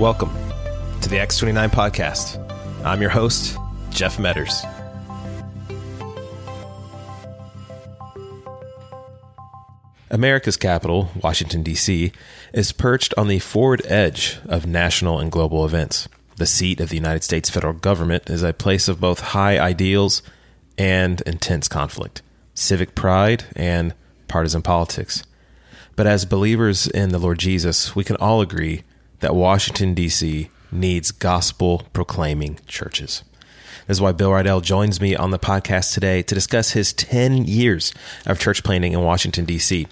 Welcome to the Acts 29 podcast. I'm your host, Jeff Medders. America's capital, Washington, D.C., is perched on the forward edge of national and global events. The seat of the United States federal government is a place of both high ideals and intense conflict, civic pride and partisan politics. But as believers in the Lord Jesus, we can all agree that Washington, D.C. needs gospel proclaiming churches. This is why Bill Riedel joins me on the podcast today to discuss his 10 years of church planting in Washington, D.C.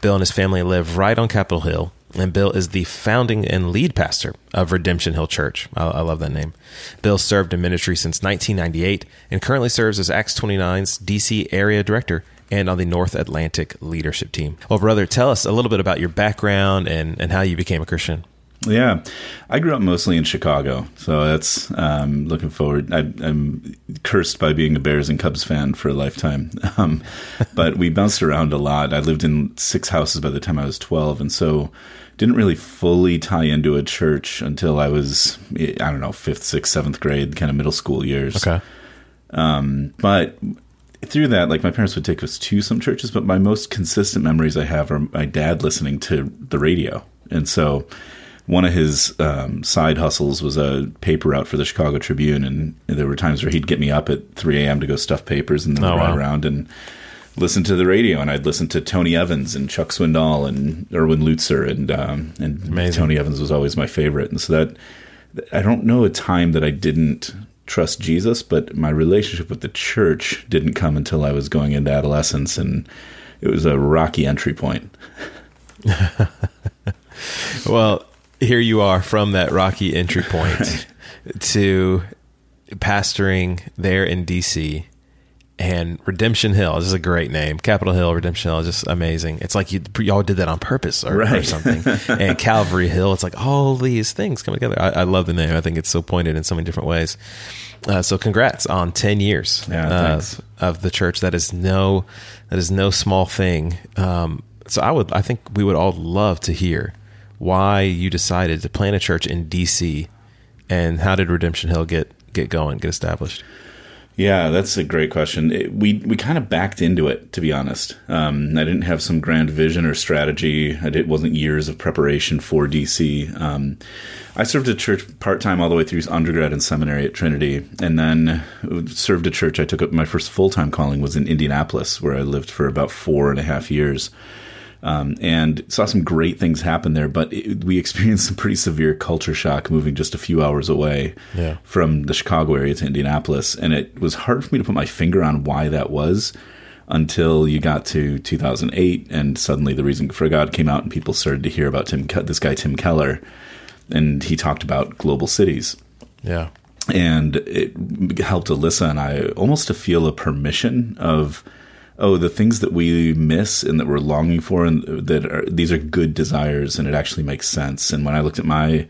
Bill and his family live right on Capitol Hill, and Bill is the founding and lead pastor of Redemption Hill Church. I, I love that name. Bill served in ministry since 1998 and currently serves as Acts 29's D.C. area director and on the North Atlantic leadership team. Well, brother, tell us a little bit about your background and, and how you became a Christian. Yeah, I grew up mostly in Chicago, so that's um, looking forward. I, am cursed by being a Bears and Cubs fan for a lifetime, um, but we bounced around a lot. I lived in six houses by the time I was twelve, and so didn't really fully tie into a church until I was I don't know fifth, sixth, seventh grade, kind of middle school years. Okay, um, but through that, like my parents would take us to some churches, but my most consistent memories I have are my dad listening to the radio, and so one of his um, side hustles was a paper route for the Chicago Tribune, and there were times where he'd get me up at 3 a.m. to go stuff papers and then oh, run wow. around and listen to the radio. And I'd listen to Tony Evans and Chuck Swindoll and Erwin Lutzer, and um, and Amazing. Tony Evans was always my favorite. And so that I don't know a time that I didn't trust Jesus, but my relationship with the church didn't come until I was going into adolescence, and it was a rocky entry point. well, here you are from that rocky entry point right. to pastoring there in DC and Redemption Hill. This is a great name. Capitol Hill, Redemption Hill is just amazing. It's like you y'all did that on purpose or, right. or something. and Calvary Hill, it's like all these things come together. I, I, love the name. I think it's so pointed in so many different ways. Uh, so congrats on 10 years yeah, uh, of the church. That is no, that is no small thing. Um, so I would, I think we would all love to hear why you decided to plant a church in DC and how did Redemption Hill get get going, get established? Yeah, that's a great question. It, we we kind of backed into it, to be honest. Um, I didn't have some grand vision or strategy. It wasn't years of preparation for DC. Um, I served a church part time all the way through undergrad and seminary at Trinity, and then served a church. I took up my first full time calling was in Indianapolis, where I lived for about four and a half years um, and saw some great things happen there. But it, we experienced some pretty severe culture shock moving just a few hours away yeah. from the Chicago area to Indianapolis, and it was hard for me to put my finger on why that was until you got to 2008, and suddenly the reason for God came out, and people started to hear about Tim, this guy Tim Keller, and he talked about global cities. Yeah. And it helped Alyssa and I almost to feel a permission of oh, the things that we miss and that we're longing for, and that are, these are good desires, and it actually makes sense. And when I looked at my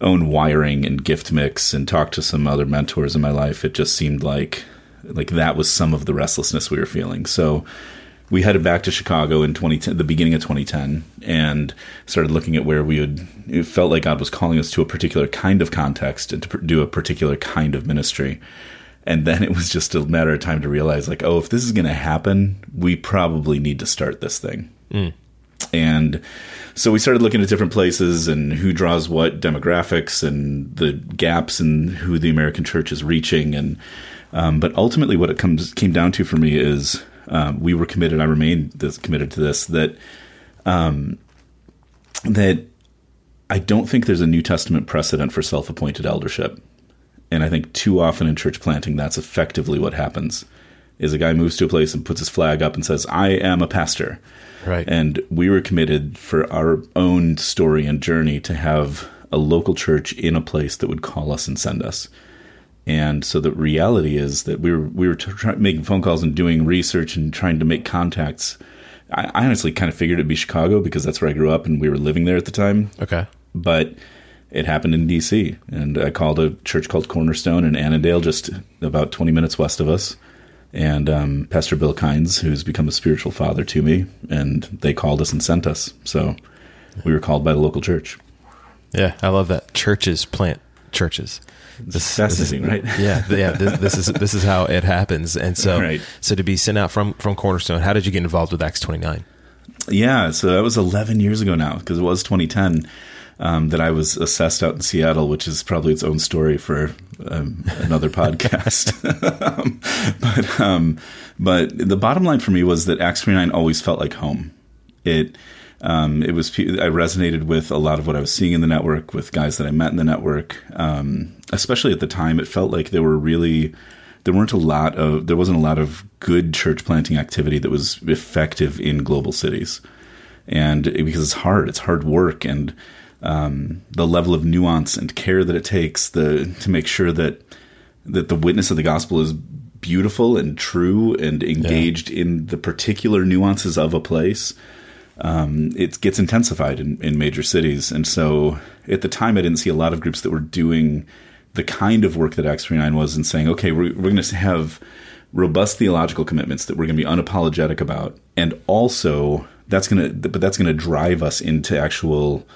own wiring and gift mix and talked to some other mentors in my life, it just seemed like like that was some of the restlessness we were feeling. So we headed back to Chicago in 2010, the beginning of 2010, and started looking at where we would. It felt like God was calling us to a particular kind of context and to do a particular kind of ministry. And then it was just a matter of time to realize, like, oh, if this is going to happen, we probably need to start this thing. Mm. And so we started looking at different places and who draws what demographics and the gaps in who the American church is reaching. And um, but ultimately, what it comes came down to for me is um, we were committed. I remain this, committed to this that um, that I don't think there's a New Testament precedent for self-appointed eldership. And I think too often in church planting, that's effectively what happens. Is a guy moves to a place and puts his flag up and says, "I am a pastor." Right. And we were committed for our own story and journey to have a local church in a place that would call us and send us. And so the reality is that we were we were try, making phone calls and doing research and trying to make contacts. I, I honestly kind of figured it'd be Chicago because that's where I grew up and we were living there at the time. Okay. But it happened in D.C. and I called a church called Cornerstone in Annandale, just about 20 minutes west of us. And um, Pastor Bill Kynes, who's become a spiritual father to me, and they called us and sent us. So we were called by the local church. Yeah, I love that. Churches plant churches. This, fascinating, this is, right? Yeah, yeah. This, this, is this is how it happens. And so, right. so to be sent out from from Cornerstone, how did you get involved with Acts twenty nine? Yeah, so that was eleven years ago now because it was twenty ten. Um, that I was assessed out in Seattle, which is probably its own story for um, another podcast. um, but um, but the bottom line for me was that Acts 29 always felt like home. It um, it was I resonated with a lot of what I was seeing in the network with guys that I met in the network. Um, especially at the time, it felt like there were really there weren't a lot of there wasn't a lot of good church planting activity that was effective in global cities, and because it's hard, it's hard work, and um, the level of nuance and care that it takes the to make sure that that the witness of the gospel is beautiful and true and engaged yeah. in the particular nuances of a place um, it gets intensified in, in major cities. And so at the time, I didn't see a lot of groups that were doing the kind of work that Acts 29 was and saying, okay, we're, we're going to have robust theological commitments that we're going to be unapologetic about. And also, that's going to, but that's going to drive us into actual,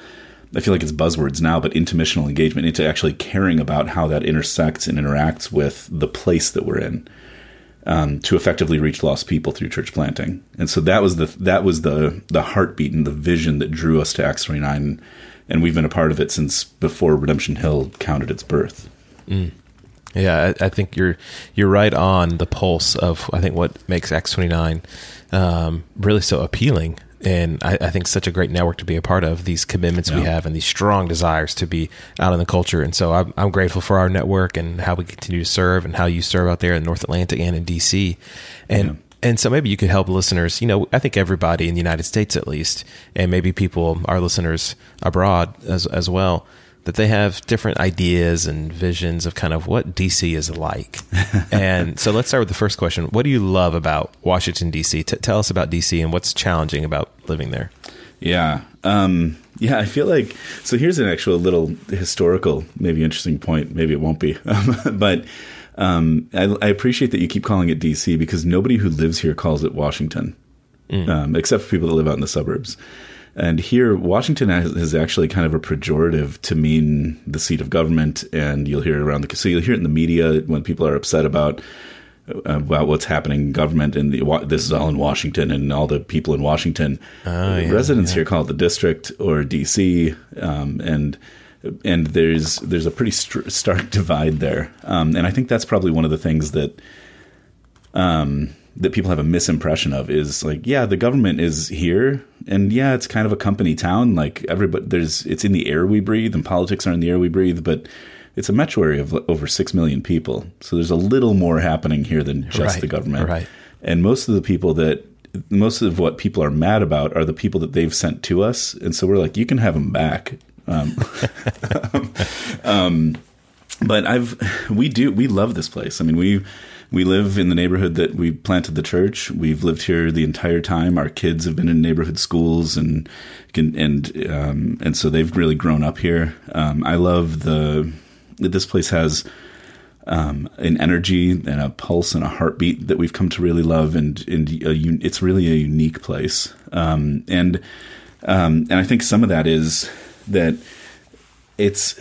I feel like it's buzzwords now, but into missional engagement, into actually caring about how that intersects and interacts with the place that we're in um, to effectively reach lost people through church planting. And so that was the that was the the heartbeat and the vision that drew us to Acts 29, and we've been a part of it since before Redemption Hill counted its birth. Mm. Yeah, I, I, think you're you're right on the pulse of I think what makes Acts 29 um, really so appealing and I, I, think such a great network to be a part of. These commitments yeah. we have and these strong desires to be out in the culture, and so I'm, I'm, grateful for our network and how we continue to serve and how you serve out there in North Atlantic and in DC, and. Yeah. And so maybe you could help listeners. You know, I think everybody in the United States, at least, and maybe people, our listeners abroad as as well, that they have different ideas and visions of kind of what DC is like. and so let's start with the first question. What do you love about Washington, DC? T- tell us about DC and what's challenging about living there. Yeah. Um, yeah, I feel like so. Here's an actual little historical, maybe interesting point. Maybe it won't be, but um, I, I, appreciate that you keep calling it DC because nobody who lives here calls it Washington, mm. um, except for people that live out in the suburbs. And here, Washington is actually kind of a pejorative to mean the seat of government. And you'll hear it around the so you'll hear it in the media when people are upset about about what's happening in government and the, this is all in Washington and all the people in Washington. Oh, yeah, residents yeah. here call it the district or DC, um, and and there's there's a pretty st- stark divide there. Um, and I think that's probably one of the things that. Um, that people have a misimpression of is like, yeah, the government is here, and yeah, it's kind of a company town. Like everybody, there's it's in the air we breathe, and politics are in the air we breathe. But it's a metro area of over six million people, so there's a little more happening here than just right, the government. Right. And most of the people that most of what people are mad about are the people that they've sent to us, and so we're like, you can have them back. Um, um, but I've we do we love this place. I mean we we live in the neighborhood that we planted the church. We've lived here the entire time. Our kids have been in neighborhood schools, and and um, and so they've really grown up here. Um, I love the this place has um, an energy and a pulse and a heartbeat that we've come to really love, and and a, it's really a unique place. Um, and um, and I think some of that is that it's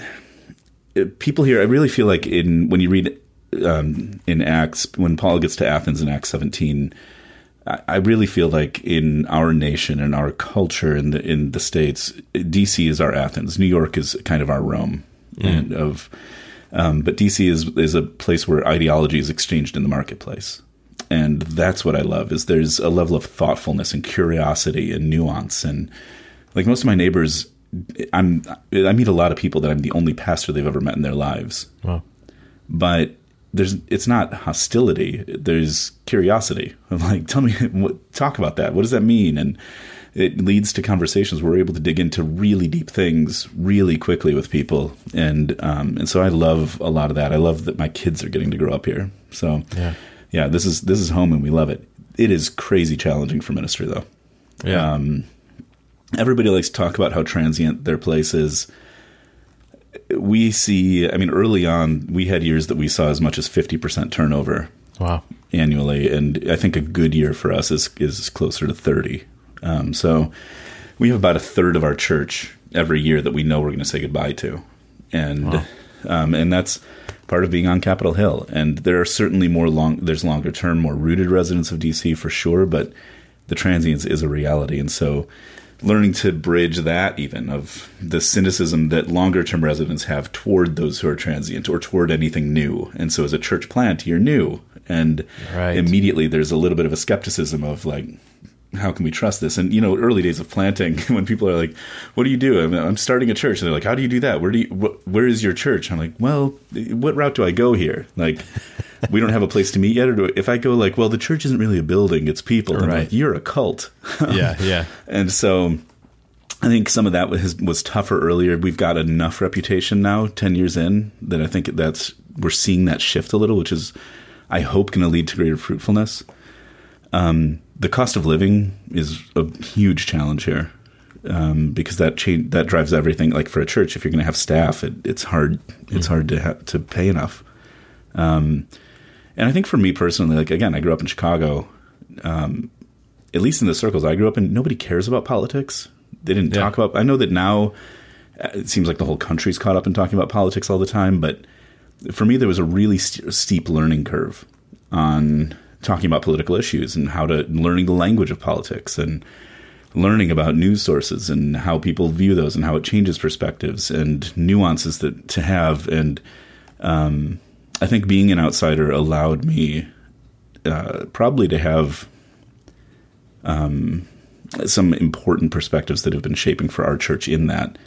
people here. I really feel like in when you read um, in Acts when Paul gets to Athens in Acts 17. I, I really feel like in our nation and our culture in the in the states, DC is our Athens. New York is kind of our Rome, mm. and of um, but DC is is a place where ideology is exchanged in the marketplace, and that's what I love. Is there's a level of thoughtfulness and curiosity and nuance, and like most of my neighbors, I'm I meet a lot of people that I'm the only pastor they've ever met in their lives. Wow. But there's it's not hostility. There's curiosity. I'm like tell me what, talk about that. What does that mean? And it leads to conversations. Where we're able to dig into really deep things really quickly with people. And um, and so i love a lot of that. I love that my kids are getting to grow up here. So yeah. yeah this is this is home and we love it. It is crazy challenging for ministry though. Yeah. Um, everybody likes to talk about how transient their place is we see. I mean, early on, we had years that we saw as much as fifty percent turnover Wow. annually, and I think a good year for us is is closer to thirty. Um, so we have about a third of our church every year that we know we're going to say goodbye to, and um, and that's part of being on Capitol Hill. And there are certainly more long. There's longer term, more rooted residents of DC for sure, but the transience is a reality, and so. Learning to bridge that, even of the cynicism that longer term residents have toward those who are transient or toward anything new. And so, as a church plant, you're new. And Right. immediately there's a little bit of a skepticism of like how can we trust this and you know early days of planting when people are like what do you do i'm, I'm starting a church and they're like how do you do that where do you wh- where is your church i'm like well what route do i go here like we don't have a place to meet yet or do, if i go like well the church isn't really a building it's people Right. like you're a cult Yeah. Yeah. and so I think some of that was was tougher earlier. We've got enough reputation now, ten years in, that I think that's we're seeing that shift a little, which is I hope going to lead to greater fruitfulness. Um, the cost of living is a huge challenge here um, because that change that drives everything. Like for a church, if you're going to have staff, it, it's hard. It's hard to ha- to pay enough. Um, and I think for me personally, like again, I grew up in Chicago at least in the circles I grew up in, nobody cares about politics. They didn't Yeah. talk about. I know that now uh, it seems like the whole country's caught up in talking about politics all the time, but for me, there was a really st- steep learning curve on talking about political issues and how to learning the language of politics and learning about news sources and how people view those and how it changes perspectives and nuances that to have. And um, I think being an outsider allowed me uh, probably to have some important perspectives that have been shaping for our church in that.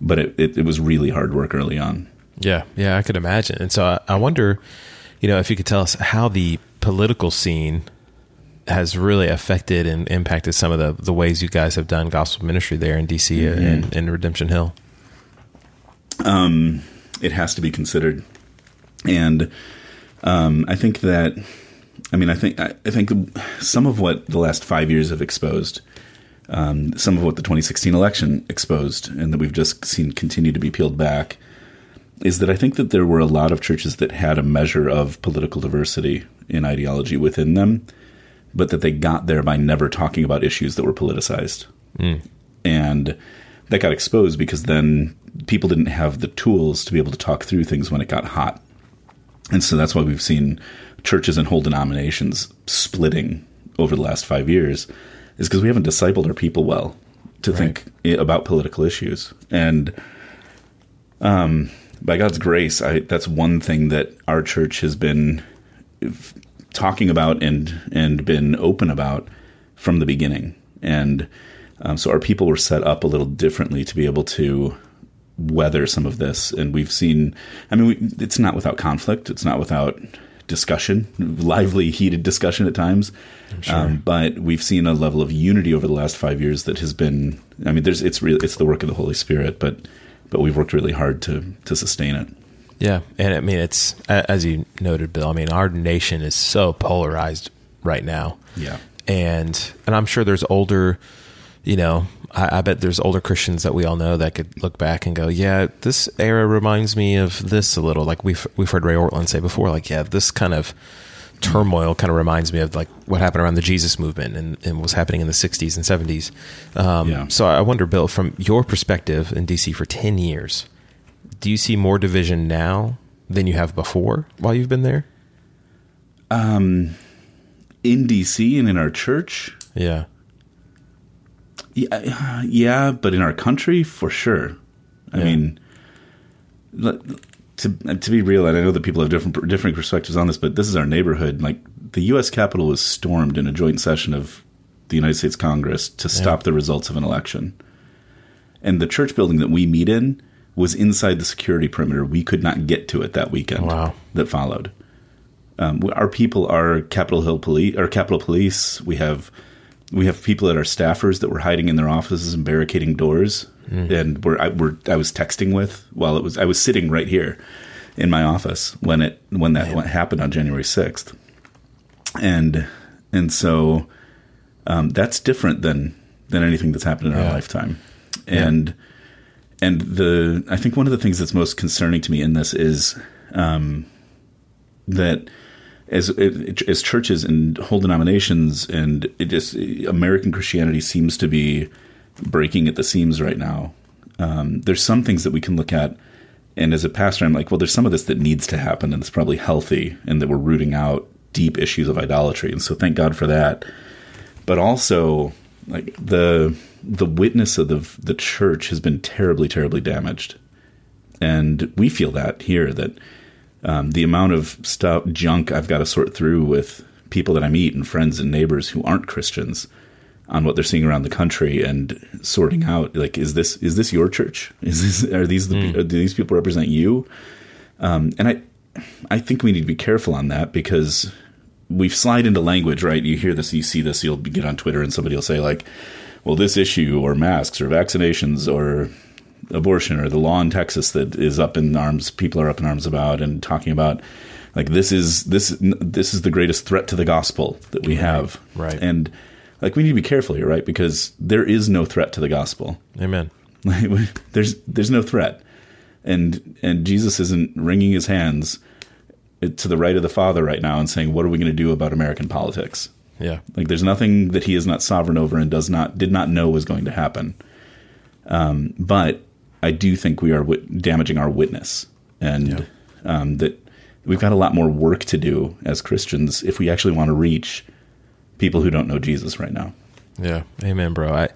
But it, it, it was really hard work early on. Yeah, yeah, I could imagine. And so I, I wonder, you know, if you could tell us how the political scene has really affected and impacted some of the, the ways you guys have done gospel ministry there in DC and in Redemption Hill. It has to be considered, and um, I think that, I mean, I think I, I think some of what the last five years have exposed, um, some of what the 2016 election exposed, and that we've just seen continue to be peeled back, is that I think that there were a lot of churches that had a measure of political diversity in ideology within them, but that they got there by never talking about issues that were politicized. And that got exposed because then people didn't have the tools to be able to talk through things when it got hot. And so that's why we've seen churches and whole denominations splitting over the last five years, is because we haven't discipled our people well to think about political issues. And um, by God's grace, I, that's one thing that our church has been talking about and and been open about from the beginning. And um, so our people were set up a little differently to be able to weather some of this. And we've seen, I mean, we, it's not without conflict. It's not without discussion, lively, heated discussion at times. Um, but we've seen a level of unity over the last five years that has been. I mean, there's it's really it's the work of the Holy Spirit, but but we've worked really hard to to sustain it. Yeah, and I mean it's as you noted, Bill. I mean our nation is so polarized right now. Yeah. and and I'm sure there's older, you know, I, I bet there's older Christians that we all know that could look back and go, yeah, this era reminds me of this a little. Like we've we've heard Ray Ortlund say before, like yeah, this kind of turmoil kind of reminds me of like what happened around the Jesus movement and, and was happening in the 60s and 70s. Um, Yeah. So I wonder, Bill, from your perspective in DC for 10 years, do you see more division now than you have before while you've been there? Um, in DC and in our church, Yeah. Yeah, yeah, but in our country, for sure. I Yeah. mean, to to be real, and I know that people have different different perspectives on this, but this is our neighborhood. Like the U.S. Capitol was stormed in a joint session of the United States Congress to stop the results of an election, and the church building that we meet in was inside the security perimeter. We could not get to it that weekend. Wow. That followed. Um, our people are Capitol Hill police or Capitol Police. We have we have people that are staffers that were hiding in their offices and barricading doors, and we're I, we're I was texting with while it was I was sitting right here in my office when it when that happened on January sixth, and and so um, that's different than than anything that's happened in Yeah. our lifetime, and and the I think one of the things that's most concerning to me in this is um, that as as churches and whole denominations and it just American Christianity seems to be breaking at the seams right now. Um, there's some things that we can look at, and as a pastor, I'm like, well, there's some of this that needs to happen, and it's probably healthy, and that we're rooting out deep issues of idolatry, and so thank God for that. But also, like the the witness of the the church has been terribly, terribly damaged, and we feel that here that um, the amount of stuff junk I've got to sort through with people that I meet and friends and neighbors who aren't Christians on what they're seeing around the country and sorting out like is this is this your church? Is this are these the mm. do these people represent you? Um, and I I think we need to be careful on that because we've slide into language right? You hear this you see this you'll get on Twitter and somebody will say like well this issue or masks or vaccinations or abortion or the law in Texas that is up in arms people are up in arms about and talking about like this is this this is the greatest threat to the gospel that we right. have. right. And like we need to be careful here right? Because there is no threat to the gospel. Amen. There's there's no threat. And and Jesus isn't wringing his hands to the right of the father right now and saying what are we going to do about American politics yeah like there's nothing that he is not sovereign over and does not did not know was going to happen um, but I do think we are w- damaging our witness, and yeah. um, that we've got a lot more work to do as Christians if we actually want to reach people who don't know Jesus right now. Yeah, amen, bro. I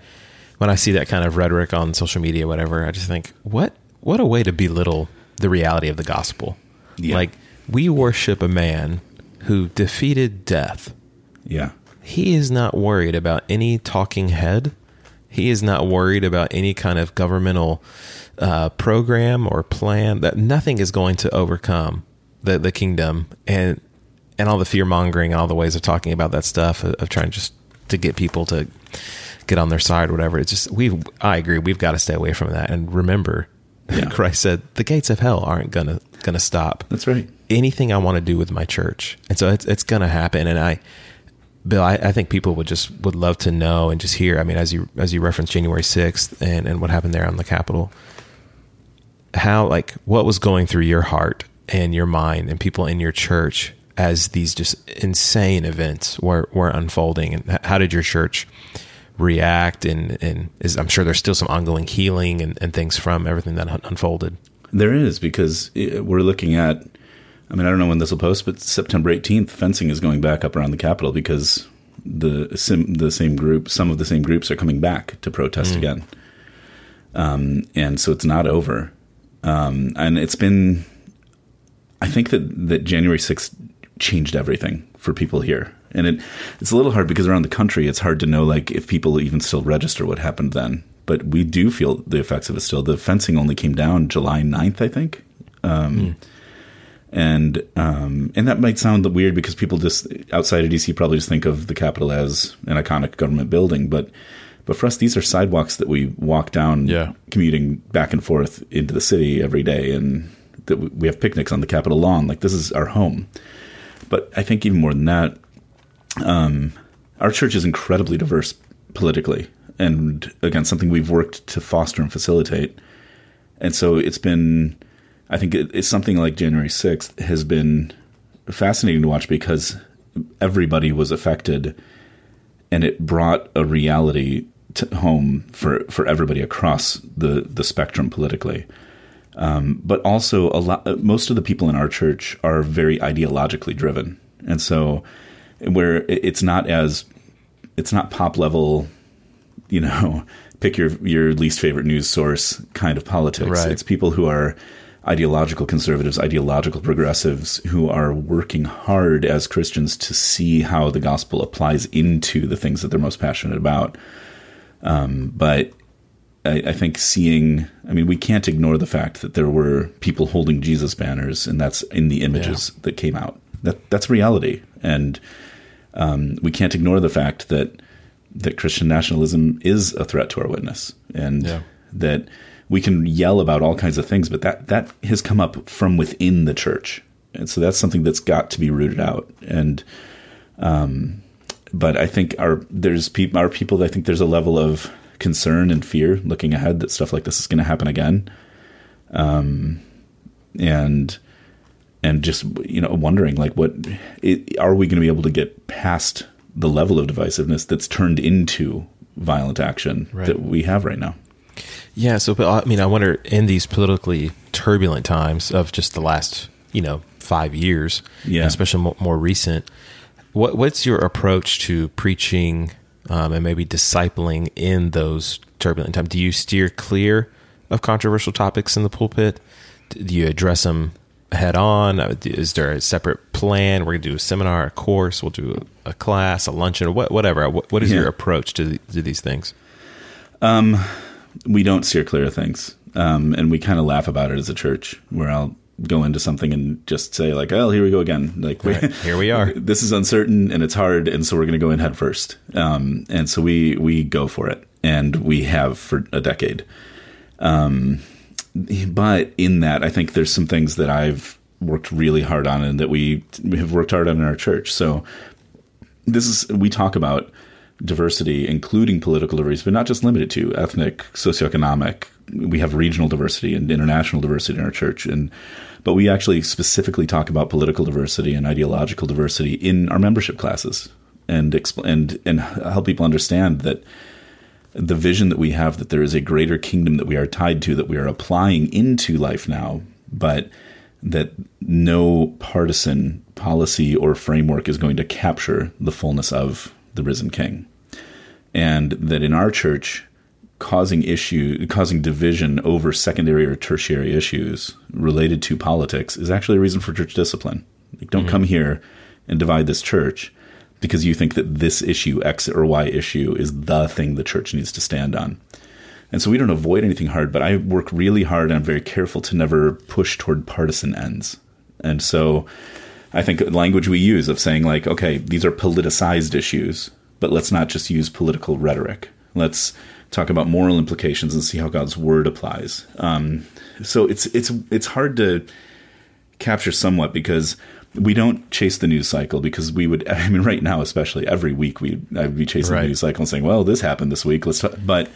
when I see that kind of rhetoric on social media, whatever, I just think, what what a way to belittle the reality of the gospel. Yeah. Like we worship a man who defeated death. Yeah. He is not worried about any talking head he is not worried about any kind of governmental uh, program or plan. That nothing is going to overcome the the kingdom and and all the fear mongering and all the ways of talking about that stuff of, of trying just to get people to get on their side or whatever. It's just we. I agree. We've got to stay away from that and remember. Yeah. Christ said the gates of hell aren't gonna gonna stop. That's right. Anything I want to do with my church, and so it's it's gonna happen. And I Bill, I, I, think people would just would love to know and just hear. I mean, as you as you referenced January sixth and and what happened there on the Capitol, how like what was going through your heart and your mind and people in your church as these just insane events were were unfolding, and how did your church react? And and is, I'm sure there's still some ongoing healing and, and things from everything that unfolded. There is because we're looking at I mean, I don't know when this will post, but September 18th, fencing is going back up around the Capitol because the sim, the same group, some of the same groups are coming back to protest mm. again. Um, and so it's not over. Um, and it's been, I think that, that January 6th changed everything for people here. And it, it's a little hard because around the country, it's hard to know like if people even still register what happened then. But we do feel the effects of it still. The fencing only came down July 9th, I think. Um, mm and um, and that might sound weird because people just outside of DC probably just think of the Capitol as an iconic government building, but but for us, these are sidewalks that we walk down, yeah. commuting back and forth into the city every day, and that we have picnics on the Capitol lawn. Like this is our home. But I think even more than that, um, our church is incredibly diverse politically, and again, something we've worked to foster and facilitate. And so it's been I think it, it's something like January 6th has been fascinating to watch because everybody was affected and it brought a reality home for, for everybody across the, the spectrum politically. Um, but also a lot, most of the people in our church are very ideologically driven. And so where it's not as, it's not pop level, you know, pick your, your least favorite news source kind of politics. Right. It's people who are, ideological conservatives, ideological progressives who are working hard as Christians to see how the gospel applies into the things that they're most passionate about. Um, but I, I, think seeing, I mean, we can't ignore the fact that there were people holding Jesus banners, and that's in the images yeah. that came out. That that's reality, and um, we can't ignore the fact that that Christian nationalism is a threat to our witness, and yeah. that we can yell about all kinds of things, but that that has come up from within the church, and so that's something that's got to be rooted out. And, um, but I think our there's people our people. I think there's a level of concern and fear looking ahead that stuff like this is going to happen again. Um, and and just you know wondering like what it, are we going to be able to get past the level of divisiveness that's turned into violent action Right. that we have right now. Yeah, so but, I mean, I wonder in these politically turbulent times of just the last, you know, five years, Yeah. especially more, more recent. What what's your approach to preaching um, and maybe discipling in those turbulent times? Do you steer clear of controversial topics in the pulpit? Do you address them head on? Uh, Is there a separate plan? We're gonna do a seminar, a course. We'll do a, class, a luncheon, or what, whatever. What, what is Yeah. your approach to, the, to these things? we don't steer clear of things. Um, and we kind of laugh about it as a church where I'll go into something and just say like, oh, here we go again. Like, we, Right, here we are. this is uncertain and it's hard. And so we're going to go in head first. Um, and so we, we go for it and we have for a decade. Um, but in that, I think there's some things that I've worked really hard on and that we, have worked hard on in our church. So this is we talk about diversity, including political diversity, but not just limited to ethnic, socioeconomic. We have regional diversity and international diversity in our church, and but we actually specifically talk about political diversity and ideological diversity in our membership classes, and expl- and and help people understand that the vision that we have that there is a greater kingdom that we are tied to that we are applying into life now, but that no partisan policy or framework is going to capture the fullness of the risen king. And that in our church, causing issue causing division over secondary or tertiary issues related to politics is actually a reason for church discipline. Like don't mm-hmm. come here and divide this church because you think that this issue X or Y issue is the thing the church needs to stand on. And so we don't avoid anything hard, but I work really hard and I'm very careful to never push toward partisan ends. And so I think language we use of saying like, okay, these are politicized issues, but let's not just use political rhetoric. Let's talk about moral implications and see how God's word applies. Um, so it's it's it's hard to capture somewhat because we don't chase the news cycle because we would I mean right now especially every week we I'd be chasing Right. the news cycle and saying well this happened this week let's talk. but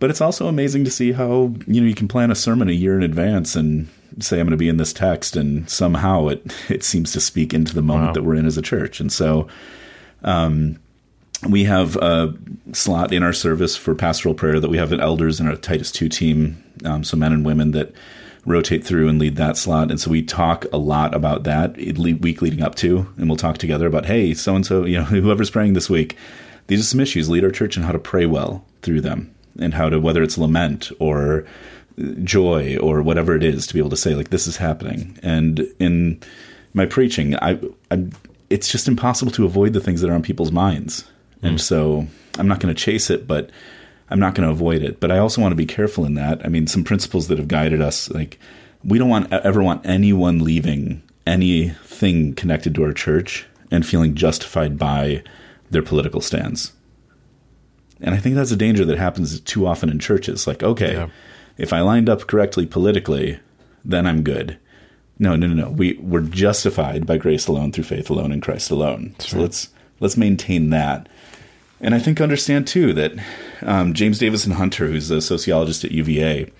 but it's also amazing to see how you know you can plan a sermon a year in advance and say I'm going to be in this text and somehow it it seems to speak into the moment Wow. that we're in as a church and so um, we have a slot in our service for pastoral prayer that we have an elders in our Titus 2 team, um, so men and women that rotate through and lead that slot. And so we talk a lot about that week leading up to, and we'll talk together about, hey, so and so, you know, whoever's praying this week, these are some issues. Lead our church and how to pray well through them and how to, whether it's lament or joy or whatever it is, to be able to say, like, this is happening. And in my preaching, I, I'm, it's just impossible to avoid the things that are on people's minds. And mm. so I'm not going to chase it, but I'm not going to avoid it. But I also want to be careful in that. I mean, some principles that have guided us, like we don't want ever want anyone leaving anything connected to our church and feeling justified by their political stands. And I think that's a danger that happens too often in churches. Like, okay, Yeah. if I lined up correctly politically, then I'm good. No, no, no, no. We we're justified by grace alone through faith alone in Christ alone. so right. let's let's maintain that. And I think understand too that um, James Davison Hunter, who's a sociologist at UVA,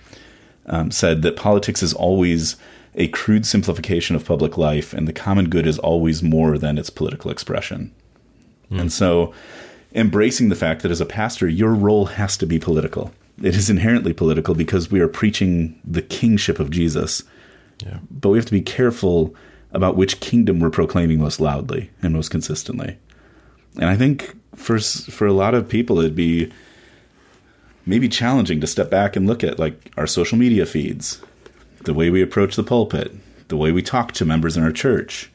um, said that politics is always a crude simplification of public life, and the common good is always more than its political expression. And so, embracing the fact that as a pastor, your role has to be political. It is inherently political because we are preaching the kingship of Jesus. Yeah. But we have to be careful about which kingdom we're proclaiming most loudly and most consistently. And I think for for a lot of people, it'd be maybe challenging to step back and look at like our social media feeds, the way we approach the pulpit, the way we talk to members in our church.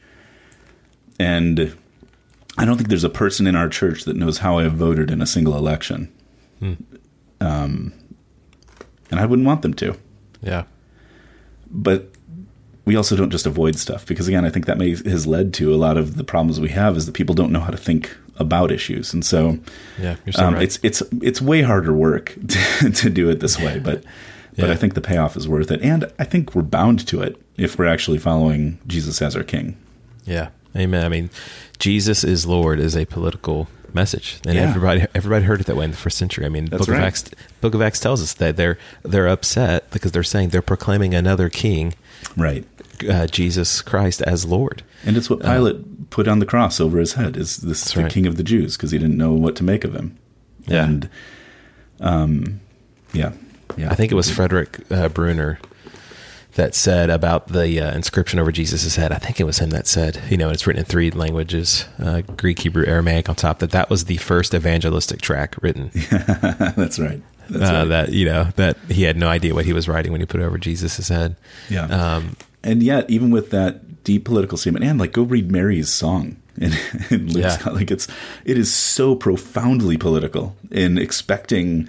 And I don't think there's a person in our church that knows how I have voted in a single election. Um, and I wouldn't want them to. Yeah. But we also don't just avoid stuff because, again, I think that may, has led to a lot of the problems we have is that people don't know how to think about issues, and so Yeah. You're so um, right. it's it's it's way harder work to, to do it this way. But but I think the payoff is worth it, and I think we're bound to it if we're actually following Jesus as our King. Yeah. Amen. I mean, Jesus is Lord is a political message, and Yeah. everybody everybody heard it that way in the first century. I mean, That's Book of. Acts Book of Acts tells us that they're they're upset because they're saying they're proclaiming another king, Right. uh, Jesus Christ, as Lord. And it's what Pilate put on the cross over his head is this That's the right. king of the Jews because he didn't know what to make of him. Yeah. And um yeah. Yeah. I think it was Frederick uh, Bruner that said about the uh, inscription over Jesus' head. I think it was him that said, you know, it's written in three languages uh, Greek, Hebrew, Aramaic on top, that that was the first evangelistic track written. That's right. That's uh, right. That, you know, that he had no idea what he was writing when he put it over Jesus' head. Yeah. Um, and yet, even with that deep political statement, and like go read Mary's song. In, in Luke's Yeah. like it's it is so profoundly political in expecting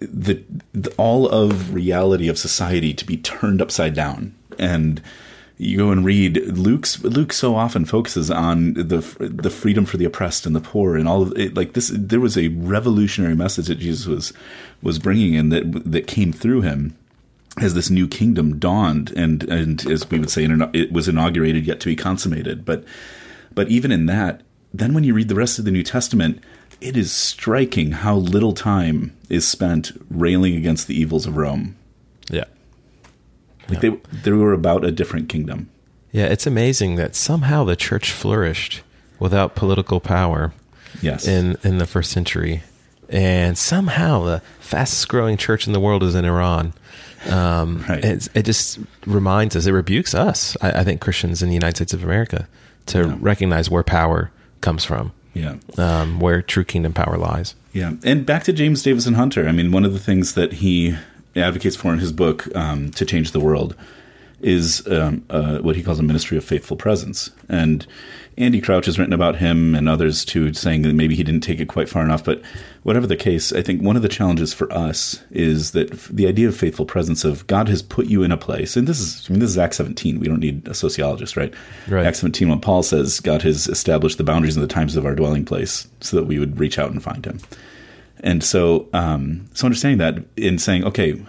the, the all of reality of society to be turned upside down. And you go and read Luke's Luke so often focuses on the the freedom for the oppressed and the poor and all of it like this there was a revolutionary message that Jesus was was bringing in that that came through him as this new kingdom dawned and and as we would say it was inaugurated yet to be consummated but but even in that then when you read the rest of the New Testament it is striking how little time is spent railing against the evils of Rome yeah. like they they were about a different kingdom Yeah, it's amazing that somehow the church flourished without political power yes in, in the first century. And somehow the fastest growing church in the world is in Iran. Um, Right. it just reminds us, it rebukes us, I, I think, Christians in the United States of America, to Yeah. recognize where power comes from, yeah um, where true kingdom power lies. Yeah, and back to James Davison Hunter. I mean, one of the things that he advocates for in his book um, "To Change the World" is um, uh, what he calls a ministry of faithful presence. And Andy Crouch has written about him and others too, saying that maybe he didn't take it quite far enough. But whatever the case, I think one of the challenges for us is that the idea of faithful presence of God has put you in a place, and this is I mean this is Acts 17. We don't need a sociologist, right? Right. Acts 17, when Paul says God has established the boundaries and the times of our dwelling place, so that we would reach out and find Him. And so, um, so understanding that in saying, okay,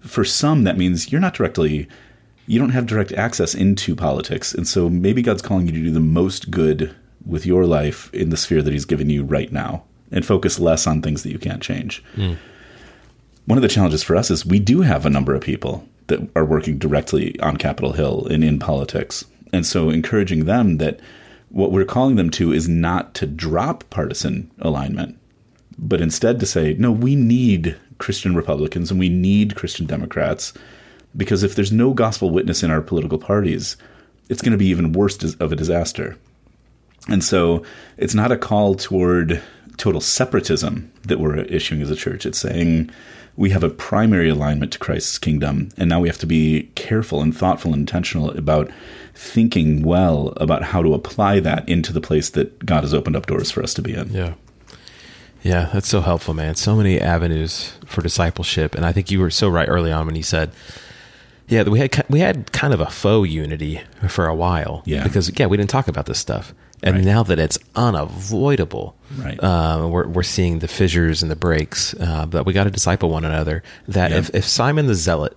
for some that means you're not directly, you don't have direct access into politics, and so maybe God's calling you to do the most good with your life in the sphere that He's given you right now, and focus less on things that you can't change. Hmm. One of the challenges for us is we do have a number of people that are working directly on Capitol Hill and in politics, and so encouraging them that what we're calling them to is not to drop partisan alignment, but instead to say, no, we need Christian Republicans and we need Christian Democrats because if there's no gospel witness in our political parties, it's going to be even worse of a disaster. And so it's not a call toward total separatism that we're issuing as a church. It's saying we have a primary alignment to Christ's kingdom, and now we have to be careful and thoughtful and intentional about thinking well about how to apply that into the place that God has opened up doors for us to be in. Yeah. Yeah, that's so helpful, man. So many avenues for discipleship, and I think you were so right early on when you said, "Yeah, we had we had kind of a faux unity for a while, Yeah. because yeah, we didn't talk about this stuff, and Right. now that it's unavoidable, Right. uh, we're we're seeing the fissures and the breaks. Uh, that we got to disciple one another. That Yeah. if if Simon the zealot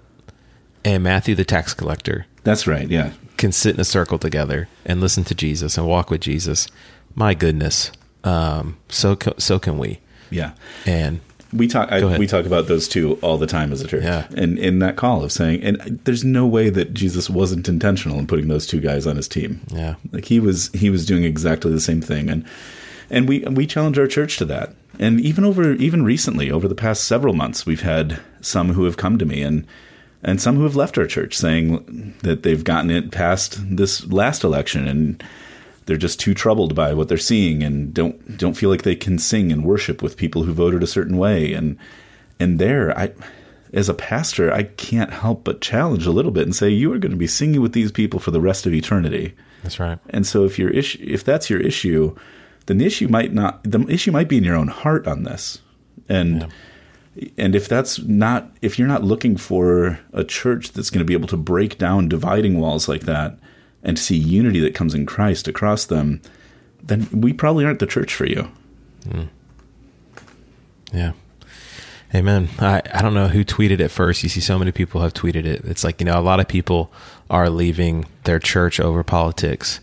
and Matthew the tax collector That's right. Yeah. can sit in a circle together and listen to Jesus and walk with Jesus, my goodness, um, so co- so can we. Yeah. And We talk. I, we talk about those two all the time as a church, Yeah. and in that call of saying, and there's no way that Jesus wasn't intentional in putting those two guys on his team. Yeah. like he was. He was doing exactly the same thing, and and we we challenge our church to that. And even over even recently, over the past several months, we've had some who have come to me and and some who have left our church saying that they've gotten it past this last election and they're just too troubled by what they're seeing and don't don't feel like they can sing and worship with people who voted a certain way. And and there I as a pastor I can't help but challenge a little bit and say you are going to be singing with these people for the rest of eternity. That's right. and so if your issue if that's your issue then the issue might not the issue might be in your own heart on this. And and if that's not if you're not looking for a church that's going to be able to break down dividing walls like that and see unity that comes in Christ across them then we probably aren't the church for you hmm. Yeah. Amen. I, I don't know who tweeted it first. You see so many people have tweeted it. It's like, you know, a lot of people are leaving their church over politics,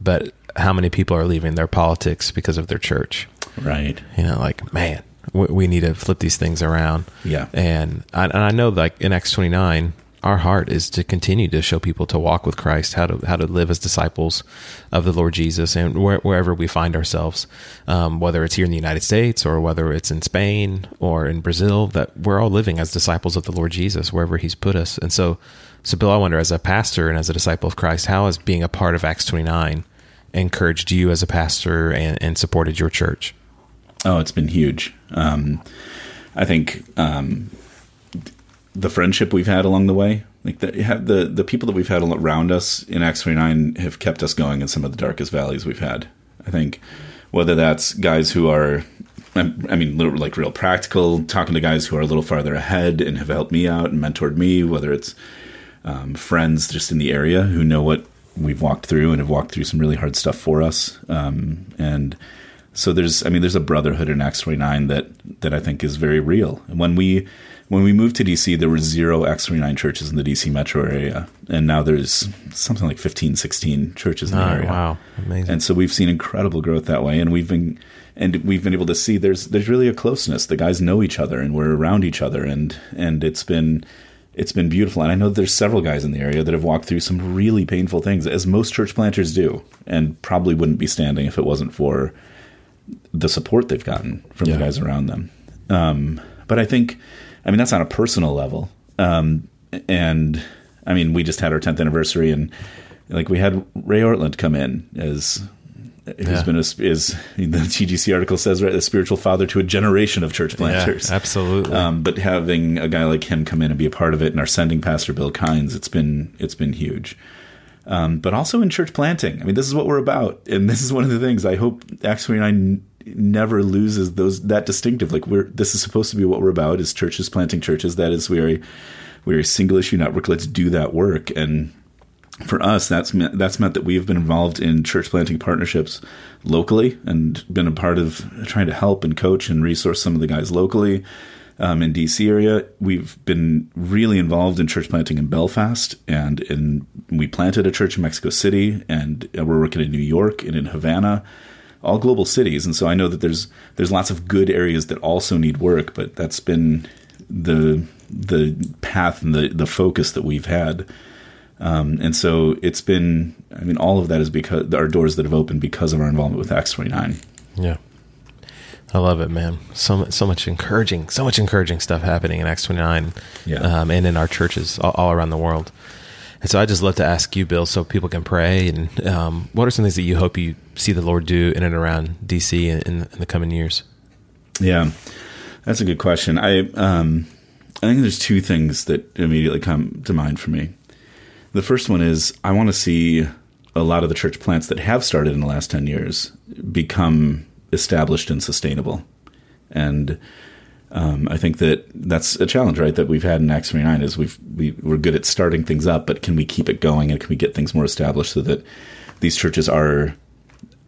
but how many people are leaving their politics because of their church? Right. You know, like man, we, we need to flip these things around. Yeah. And I, and I know, like in Acts twenty nine, our heart is to continue to show people to walk with Christ, how to how to live as disciples of the Lord Jesus, and where, wherever we find ourselves, um, whether it's here in the United States or whether it's in Spain or in Brazil, that we're all living as disciples of the Lord Jesus wherever He's put us. And so, so Bill, I wonder, as a pastor and as a disciple of Christ, how has being a part of Acts twenty nine encouraged you as a pastor and, and supported your church? Oh, it's been huge. Um, I think um, the friendship we've had along the way, like the the the people that we've had around us in Acts twenty nine, have kept us going in some of the darkest valleys we've had. I think whether that's guys who are, I mean, like real practical, talking to guys who are a little farther ahead and have helped me out and mentored me, whether it's um, friends just in the area who know what we've walked through and have walked through some really hard stuff for us, um, and so there's, I mean, there's a brotherhood in Acts 29 that that I think is very real. And when we when we moved to DC, there were zero Acts 29 churches in the DC metro area, and now there's something like 15, 16 churches in the Oh, area. wow, amazing! And so we've seen incredible growth that way, and we've been and we've been able to see there's there's really a closeness. The guys know each other, and we're around each other, and and it's been it's been beautiful. And I know there's several guys in the area that have walked through some really painful things, as most church planters do, and probably wouldn't be standing if it wasn't for the support they've gotten from Yeah. the guys around them. Um, but I think, I mean, that's on a personal level. Um, and I mean, we just had our 10th anniversary, and like we had Ray Ortlund come in as who's Yeah. been a, is the TGC article says right, a spiritual father to a generation of church yeah, planters. absolutely. Um, but having a guy like him come in and be a part of it, and our sending pastor Bill Kynes, it's been it's been huge. Um, but also in church planting. I mean, this is what we're about, and this is one of the things I hope twenty nine never loses those that distinctive. Like we're this is supposed to be what we're about is churches planting churches. That is we are a, we're a single issue network. Let's do that work and for us, that's that's meant that we've been involved in church planting partnerships locally and been a part of trying to help and coach and resource some of the guys locally um, in DC area. We've been really involved in church planting in Belfast, and in we planted a church in Mexico City, and we're working in New York and in Havana, all global cities. And so I know that there's there's lots of good areas that also need work, but that's been the the path and the the focus that we've had. Um, and so it's been, I mean, all of that is because our doors that have opened because of our involvement with Acts 29. Yeah. I love it, man. So much, so much encouraging, so much encouraging stuff happening in Acts 29 Yeah. um, and in our churches all, all around the world. And so I just love to ask you, Bill, so people can pray. And um, what are some things that you hope you see the Lord do in and around DC in, in, the coming years? Yeah, that's a good question. I, um, I think there's two things that immediately come to mind for me. The first one is I want to see a lot of the church plants that have started in the last 10 years become established and sustainable. And um, I think that that's a challenge, right? That we've had in Acts 29 is we've, we, we're good at starting things up, but can we keep it going and can we get things more established so that these churches are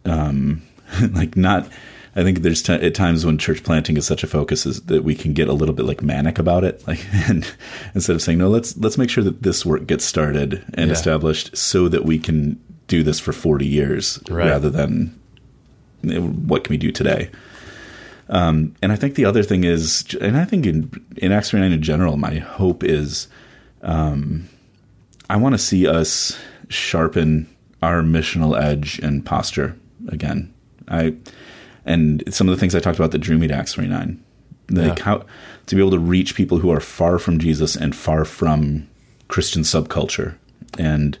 um, like not. I think there's t- at times when church planting is such a focus is that we can get a little bit like manic about it, like and instead of saying no, let's let's make sure that this work gets started and Yeah. established so that we can do this for 40 years Right. rather than what can we do today. Um, and I think the other thing is, and I think in in Acts 29 in general, my hope is, um, I want to see us sharpen our missional edge and posture again. I and some of the things I talked about that drew me to Acts 29. Like Yeah. how to be able to reach people who are far from Jesus and far from Christian subculture. And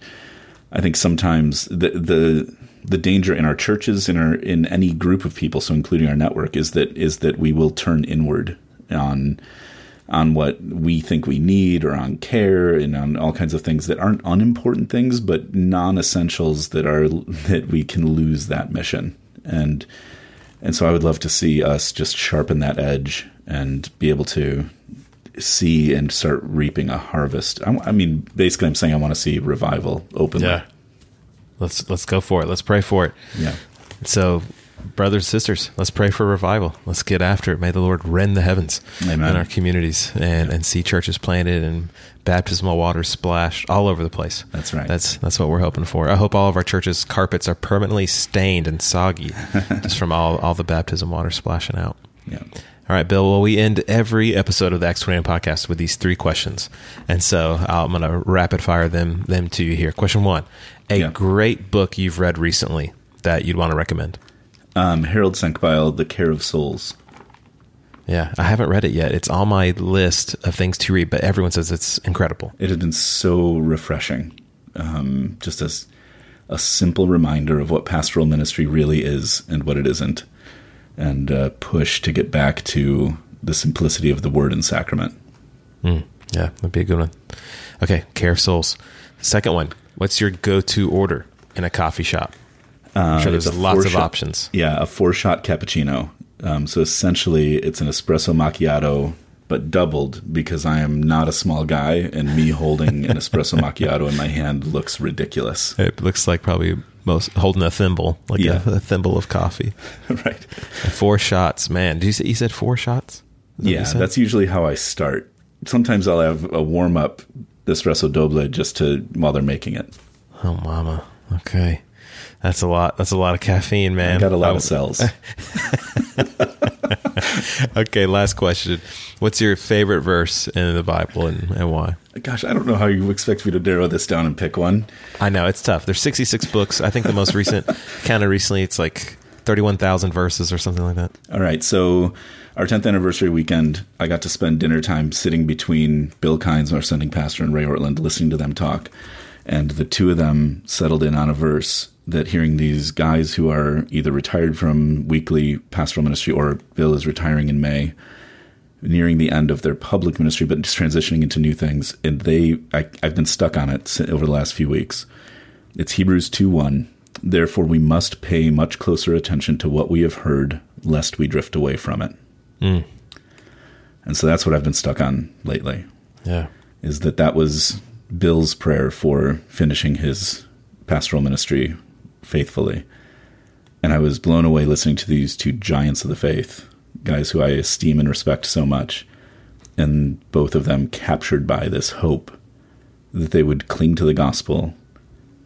I think sometimes the the the danger in our churches, in our in any group of people, so including our network, is that is that we will turn inward on on what we think we need or on care and on all kinds of things that aren't unimportant things but non-essentials that are that we can lose that mission and and so I would love to see us just sharpen that edge and be able to see and start reaping a harvest. I, I mean, basically, I'm saying I want to see revival openly. Let's let's go for it. Let's pray for it. Yeah. So, brothers and sisters, let's pray for revival. Let's get after it. May the Lord rend the heavens Amen. in our communities and, and see churches planted and baptismal water splashed all over the place. That's right. That's that's what we're hoping for. I hope all of our churches' carpets are permanently stained and soggy just from all, all the baptism water splashing out. Yeah. All right, Bill. Well, we end every episode of the X Twenty podcast with these three questions, and so I'm going to rapid fire them them to you here. Question one: A Yeah. great book you've read recently that you'd want to recommend? Um, Harold Senkbeil, The Care of Souls. Yeah, I haven't read it yet. It's on my list of things to read, but everyone says it's incredible. It has been so refreshing. Um, just as a simple reminder of what pastoral ministry really is and what it isn't, and uh, push to get back to the simplicity of the word and sacrament. Mm, yeah, that'd be a good one. Okay, Care of Souls. Second one. What's your go-to order in a coffee shop? I'm sure Uh, there's a lots of four-shot- options. Yeah, a four shot cappuccino. Um, so essentially, it's an espresso macchiato, but doubled because I am not a small guy, and me holding an espresso macchiato in my hand looks ridiculous. It looks like probably most holding a thimble, like Yeah. a, a thimble of coffee. right. Four shots, man. Did you say you said four shots? That Yeah, that's usually how I start. Sometimes I'll have a warm up espresso doble just to while they're making it. oh, mama. Okay, that's a lot. That's a lot of caffeine, man. I got a lot Oh, of cells. Okay, last question. What's your favorite verse in the Bible and, and why? Gosh, I don't know how you expect me to narrow this down and pick one. I know it's tough. There's 66 books. I think the most recent counted recently, it's like 31,000 verses or something like that. All right, so our 10th anniversary weekend, I got to spend dinner time sitting between Bill Kynes, our sending pastor, and Ray Ortlund, listening to them talk. And the two of them settled in on a verse that hearing these guys who are either retired from weekly pastoral ministry or Bill is retiring in May, nearing the end of their public ministry, but just transitioning into new things. And they, I, I've been stuck on it over the last few weeks. It's Hebrews 2 1. Therefore, we must pay much closer attention to what we have heard, lest we drift away from it. Mm. And so that's what I've been stuck on lately. Yeah. Is that that was Bill's prayer for finishing his pastoral ministry faithfully. And I was blown away listening to these two giants of the faith, guys who I esteem and respect so much, and both of them captured by this hope that they would cling to the gospel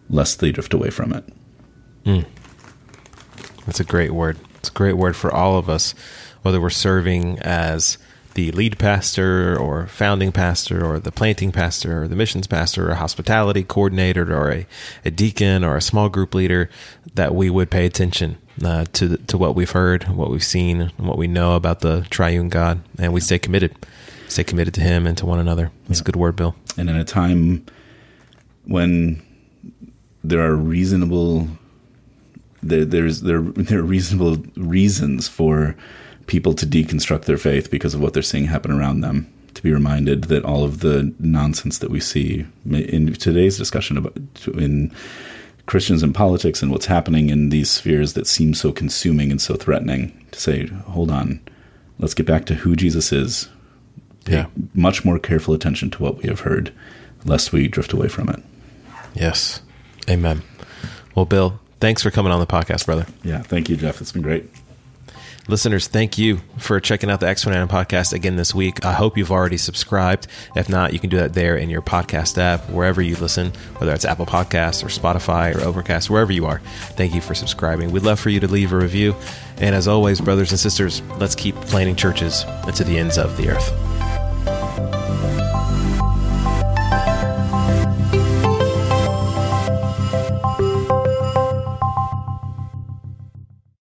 lest they drift away from it. That's a great word. It's a great word for all of us, whether we're serving as the lead pastor or founding pastor or the planting pastor or the missions pastor or a hospitality coordinator or a, a deacon or a small group leader, that we would pay attention uh, to the, to what we've heard, what we've seen, and what we know about the triune God, and we stay committed, stay committed to Him and to one another. That's a good word, Bill. And in a time when there are reasonable there, there's there there are reasonable reasons for people to deconstruct their faith because of what they're seeing happen around them. To be reminded that all of the nonsense that we see in today's discussion about in Christians and politics and what's happening in these spheres that seem so consuming and so threatening, to say, hold on, let's get back to who Jesus is. Pay Yeah. much more careful attention to what we have heard, lest we drift away from it. Yes. Amen. Well, Bill, thanks for coming on the podcast, brother. Yeah, thank you, Jeff. It's been great. Listeners, thank you for checking out the X1 podcast again this week. I hope you've already subscribed. If not, you can do that there in your podcast app, wherever you listen, whether it's Apple Podcasts or Spotify or Overcast, wherever you are. Thank you for subscribing. We'd love for you to leave a review. And as always, brothers and sisters, let's keep planting churches into the ends of the earth.